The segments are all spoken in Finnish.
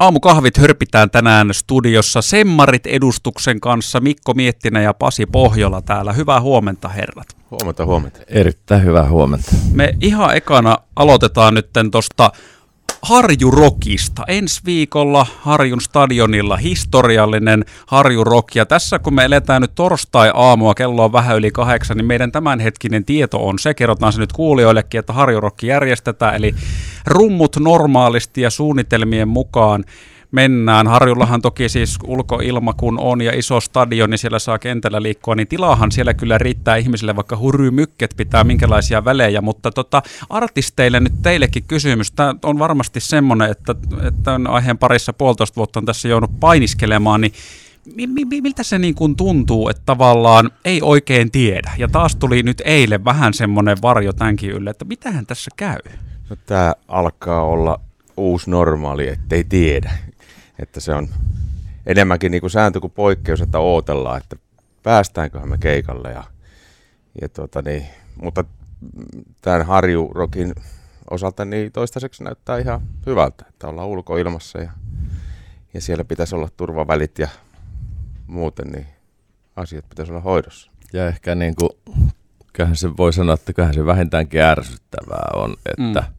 Aamukahvit hörpitään tänään studiossa Semmarit edustuksen kanssa Mikko Miettinen ja Pasi Pohjola täällä. Hyvää huomenta herrat. Huomenta, huomenta. Erittäin hyvää huomenta. Me ihan ekana aloitetaan nyt tuosta Harjurokista. Ensi viikolla Harjun stadionilla historiallinen Harjurok. Ja tässä kun me eletään nyt torstai-aamua, kello on vähän yli kahdeksan, niin meidän tämänhetkinen tieto on se, kerrotaan se nyt kuulijoillekin, että Harjurokki järjestetään, eli rummut normaalisti ja suunnitelmien mukaan mennään. Harjullahan toki siis ulkoilma kun on ja iso stadion, niin siellä saa kentällä liikkua, niin tilahan siellä kyllä riittää ihmisille, vaikka hurrymykket pitää minkälaisia välejä, mutta tota, artisteille nyt teillekin kysymys. Tämä on varmasti semmoinen, että, että aiheen parissa puolitoista vuotta on tässä joudut painiskelemaan, niin miltä se niin kuin tuntuu, että tavallaan ei oikein tiedä? Ja taas tuli nyt eilen vähän semmoinen varjo tämänkin ylle, että mitähän tässä käy? No, tämä alkaa olla uusi normaali, ettei tiedä että se on enemmänkin niin kuin sääntö kuin poikkeus, että odotellaan, että päästäänköhän me keikalle. Ja, ja tuota niin, mutta tämän Harjurokin osalta niin toistaiseksi näyttää ihan hyvältä, että ollaan ulkoilmassa ja, ja siellä pitäisi olla turvavälit ja muuten niin asiat pitäisi olla hoidossa. Ja ehkä niin kuin, kyllähän se voi sanoa, että kyllähän se vähintäänkin ärsyttävää on, että, mm.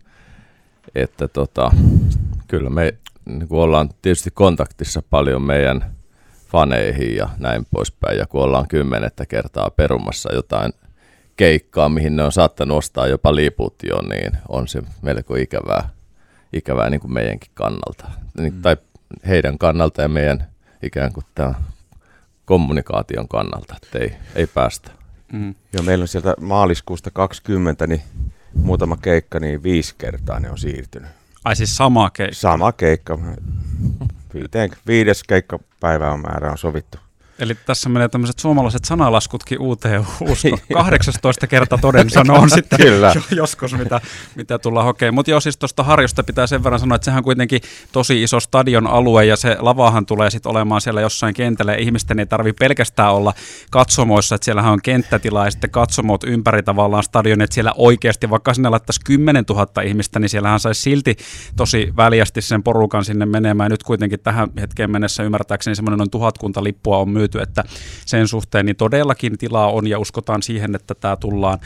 Että tota, kyllä me niin kuin ollaan tietysti kontaktissa paljon meidän faneihin ja näin poispäin, ja kun ollaan kymmenettä kertaa perumassa jotain keikkaa, mihin ne on saattanut ostaa jopa liput jo, niin on se melko ikävää, ikävää niin kuin meidänkin kannalta. Niin, mm. Tai heidän kannalta ja meidän ikään kuin tämän kommunikaation kannalta, että ei, ei päästä. Mm. Joo, meillä on sieltä maaliskuusta 20, niin muutama keikka, niin viisi kertaa ne on siirtynyt. Ai siis sama keikka? Sama keikka. Viiteen, viides keikkapäivä on määrä on sovittu. Eli tässä menee tämmöiset suomalaiset sanalaskutkin uuteen usko. 18 kerta toden sanoo on sitten Kyllä. joskus, mitä, mitä tullaan hokemaan. Mutta joo, siis tuosta Harjosta pitää sen verran sanoa, että sehän on kuitenkin tosi iso stadion alue ja se lavahan tulee sitten olemaan siellä jossain kentällä ja ihmisten ei tarvi pelkästään olla katsomoissa, että siellähän on kenttätila ja sitten katsomot ympäri tavallaan stadion, että siellä oikeasti vaikka sinne laittaisi 10 000 ihmistä, niin siellähän saisi silti tosi väljästi sen porukan sinne menemään. Nyt kuitenkin tähän hetkeen mennessä ymmärtääkseni semmoinen noin tuhatkunta lippua on myyty, että sen suhteen niin todellakin tilaa on ja uskotaan siihen, että tämä tullaan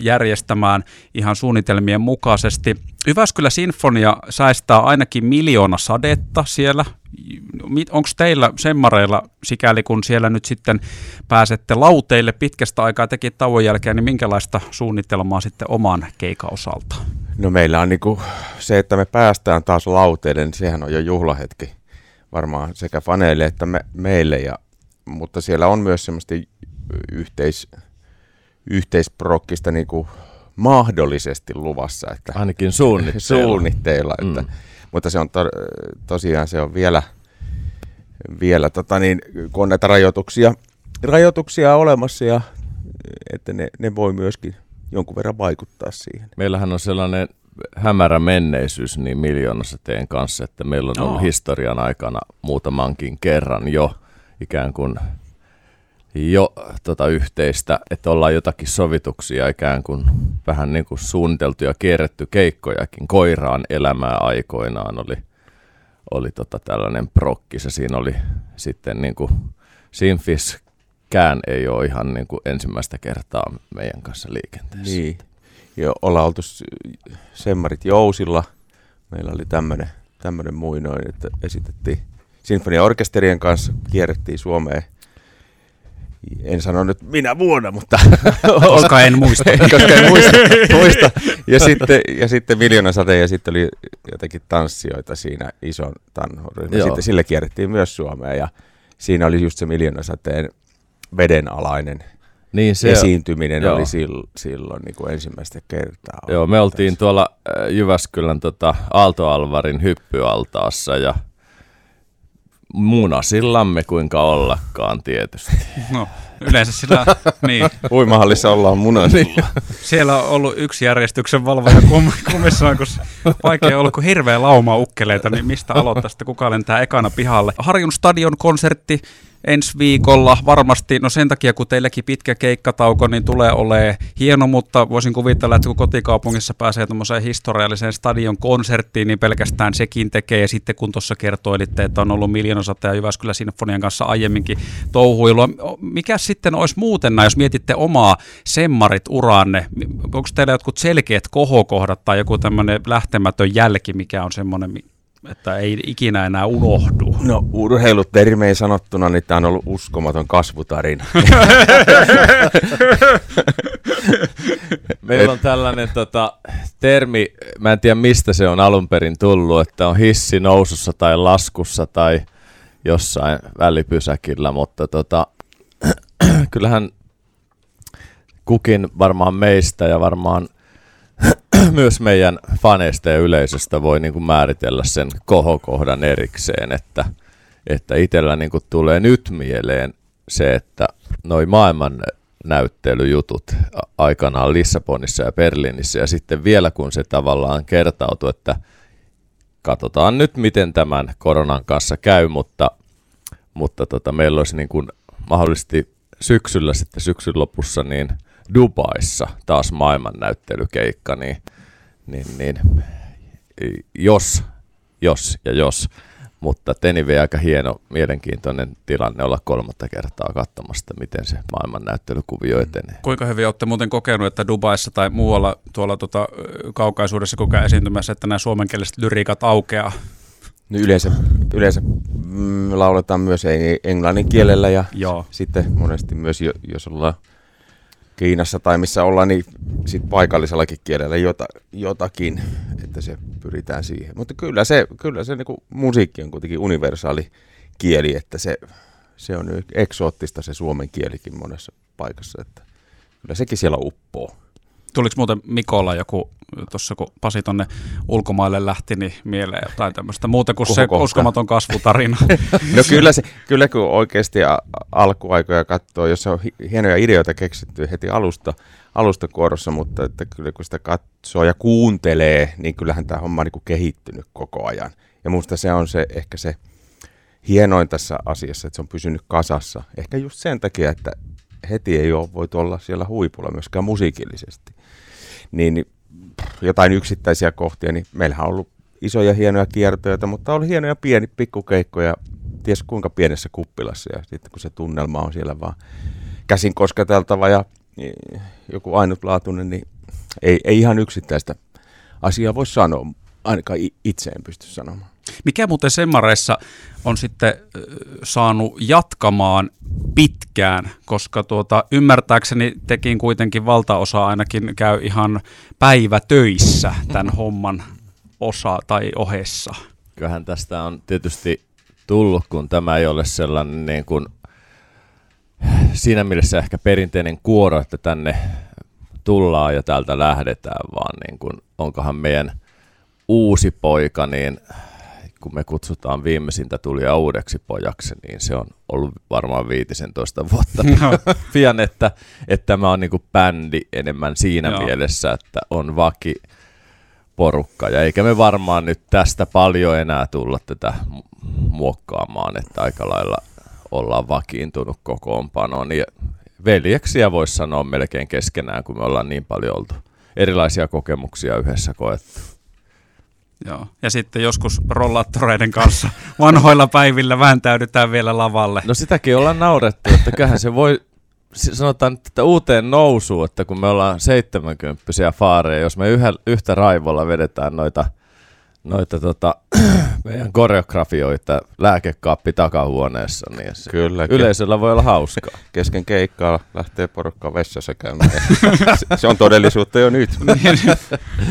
järjestämään ihan suunnitelmien mukaisesti. Jyväskylä Sinfonia säästää ainakin miljoona sadetta siellä. Onko teillä semmareilla, sikäli kun siellä nyt sitten pääsette lauteille pitkästä aikaa teki tauon jälkeen, niin minkälaista suunnitelmaa sitten oman keikan osalta? No meillä on niinku se, että me päästään taas lauteille, niin sehän on jo juhlahetki varmaan sekä faneille että me, meille. Ja mutta siellä on myös semmoista yhteis, yhteisprokkista niin kuin mahdollisesti luvassa. Että Ainakin suunnitteilla. suunnitteilla että, mm. Mutta se on to, tosiaan se on vielä, vielä tota niin, kun on näitä rajoituksia, rajoituksia olemassa ja että ne, ne voi myöskin jonkun verran vaikuttaa siihen. Meillähän on sellainen hämärä menneisyys niin miljoonassa teen kanssa, että meillä on ollut oh. historian aikana muutamankin kerran jo ikään kuin jo tota yhteistä, että ollaan jotakin sovituksia ikään kuin vähän niin kuin suunniteltu ja kierretty keikkojakin. Koiraan elämää aikoinaan oli, oli tota tällainen prokki, se siinä oli sitten niin kuin Sinfiskään ei ole ihan niin kuin ensimmäistä kertaa meidän kanssa liikenteessä. Niin, jo ollaan oltu semmarit jousilla. Meillä oli tämmöinen muinoin, että esitettiin sinfoniaorkesterien kanssa kierrettiin Suomeen. En sano nyt minä vuonna, mutta... Koska en muista. Koska en muista. muista. Ja, sitten, ja sitten Miljoona sate ja sitten oli jotenkin tanssijoita siinä ison tanhuryhmän. Sitten sille kierrettiin myös Suomeen ja siinä oli just se Miljoona sateen vedenalainen niin se esiintyminen joo. oli silloin, silloin niin kuin ensimmäistä kertaa. Joo, me oltiin tuolla äh, Jyväskylän tota, Aalto-Alvarin hyppyaltaassa ja munasillamme kuinka ollakaan tietysti. No, yleensä sillä, niin. Uimahallissa ollaan munasilla. Niin. Siellä on ollut yksi järjestyksen valvoja kummissaan, kun vaikea ollut kuin hirveä lauma ukkeleita, niin mistä aloittaa sitten kuka lentää ekana pihalle. Harjun stadion konsertti ensi viikolla varmasti, no sen takia kun teilläkin pitkä keikkatauko, niin tulee olemaan hieno, mutta voisin kuvitella, että kun kotikaupungissa pääsee tuommoiseen historialliseen stadion konserttiin, niin pelkästään sekin tekee. Ja sitten kun tuossa kertoilitte, että on ollut miljoonasata ja Jyväskylä Sinfonian kanssa aiemminkin touhuilua. Mikä sitten olisi muuten, jos mietitte omaa semmarit uraanne, onko teillä jotkut selkeät kohokohdat tai joku tämmöinen lähtemätön jälki, mikä on semmoinen, että ei ikinä enää unohdu. No urheilutermeen sanottuna, niin tämä on ollut uskomaton kasvutarina. Meillä on tällainen tota, termi, mä en tiedä mistä se on alun perin tullut, että on hissi nousussa tai laskussa tai jossain välipysäkillä, mutta tota, kyllähän kukin varmaan meistä ja varmaan – myös meidän faneista ja yleisöstä voi niin kuin määritellä sen kohokohdan erikseen, että, että itsellä niin kuin tulee nyt mieleen se, että noi maailman näyttelyjutut aikanaan Lissabonissa ja Berliinissä ja sitten vielä kun se tavallaan kertautuu, että katsotaan nyt miten tämän koronan kanssa käy, mutta, mutta tota, meillä olisi niin kuin mahdollisesti syksyllä sitten syksyn lopussa niin – Dubaissa taas maailmannäyttelykeikka, niin, niin, niin jos, jos ja jos, mutta Tenive aika hieno, mielenkiintoinen tilanne olla kolmatta kertaa katsomasta, miten se maailmannäyttelykuvio etenee. Kuinka hyvin olette muuten kokenut, että Dubaissa tai muualla tuolla tota, kaukaisuudessa koko esiintymässä, että nämä suomenkieliset lyriikat aukeaa? No yleensä, yleensä mm, lauletaan myös englannin kielellä ja Joo. sitten monesti myös, jos ollaan Kiinassa tai missä ollaan, niin sit paikallisellakin kielellä jota, jotakin, että se pyritään siihen. Mutta kyllä se, kyllä se niin musiikki on kuitenkin universaali kieli, että se, se on eksoottista se suomen kielikin monessa paikassa, että kyllä sekin siellä uppoo. Tuliko muuten Mikolla joku, tuossa kun Pasi tonne ulkomaille lähti, niin mieleen jotain tämmöistä muuta kuin se uskomaton kasvutarina? no kyllä, se, kyllä kun oikeasti alkuaikoja katsoo, jos on hienoja ideoita keksitty heti alusta, alustakuorossa, mutta että kyllä kun sitä katsoo ja kuuntelee, niin kyllähän tämä homma on niin kehittynyt koko ajan. Ja minusta se on se ehkä se hienoin tässä asiassa, että se on pysynyt kasassa. Ehkä just sen takia, että heti ei ole voitu olla siellä huipulla myöskään musiikillisesti niin jotain yksittäisiä kohtia, niin meillähän on ollut isoja hienoja kiertoja, mutta ollut hienoja pieni pikkukeikkoja, ties kuinka pienessä kuppilassa, ja sitten kun se tunnelma on siellä vaan käsin kosketeltava ja niin, joku ainutlaatuinen, niin ei, ei ihan yksittäistä asiaa voi sanoa, ainakaan itse en pysty sanomaan. Mikä muuten Semmareissa on sitten saanut jatkamaan pitkään, koska tuota, ymmärtääkseni tekin kuitenkin valtaosa ainakin käy ihan päivätöissä tämän homman osa tai ohessa. Kyllähän tästä on tietysti tullut, kun tämä ei ole sellainen niin kuin, siinä mielessä ehkä perinteinen kuoro, että tänne tullaan ja täältä lähdetään, vaan niin kuin, onkohan meidän uusi poika, niin kun me kutsutaan viimeisintä tuli uudeksi pojaksi, niin se on ollut varmaan 15 vuotta no. pian, että, että tämä on niin kuin bändi enemmän siinä Joo. mielessä, että on vaki porukka. Ja eikä me varmaan nyt tästä paljon enää tulla tätä muokkaamaan, että aika lailla ollaan vakiintunut kokoonpanoon. Ja veljeksiä voisi sanoa melkein keskenään, kun me ollaan niin paljon oltu erilaisia kokemuksia yhdessä koettu. Joo. Ja sitten joskus rollaattoreiden kanssa vanhoilla päivillä vääntäydytään vielä lavalle. No sitäkin ollaan naurettu, että kyllähän se voi, sanotaan että uuteen nousuun, että kun me ollaan 70 faareja, jos me yhä, yhtä raivolla vedetään noita – noita tota, meidän koreografioita lääkekaappi takahuoneessa, niin se Kyllä, yleisöllä voi olla hauskaa. Kesken keikkaa lähtee porukka vessassa käymään. se on todellisuutta jo nyt. Niin,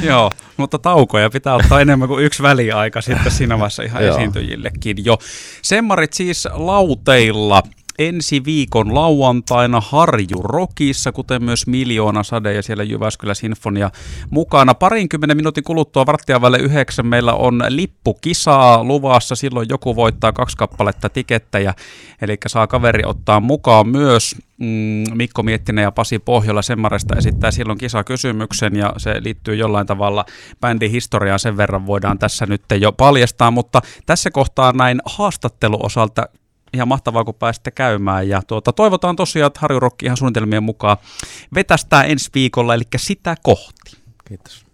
joo, mutta taukoja pitää ottaa enemmän kuin yksi väliaika sitten siinä vaiheessa ihan esiintyjillekin jo. Semmarit siis lauteilla ensi viikon lauantaina Harju Rokissa, kuten myös Miljoona Sade ja siellä Jyväskylä Sinfonia mukana. Parinkymmenen minuutin kuluttua varttia välle yhdeksän meillä on lippukisaa luvassa. Silloin joku voittaa kaksi kappaletta tikettejä, eli saa kaveri ottaa mukaan myös. Mm, Mikko Miettinen ja Pasi Pohjola Semmaresta esittää silloin kisakysymyksen ja se liittyy jollain tavalla bändin historiaan sen verran voidaan tässä nyt jo paljastaa, mutta tässä kohtaa näin haastatteluosalta ihan mahtavaa, kun pääsitte käymään. Ja tuota, toivotaan tosiaan, että Harju Rock ihan suunnitelmien mukaan vetästää ensi viikolla, eli sitä kohti. Kiitos.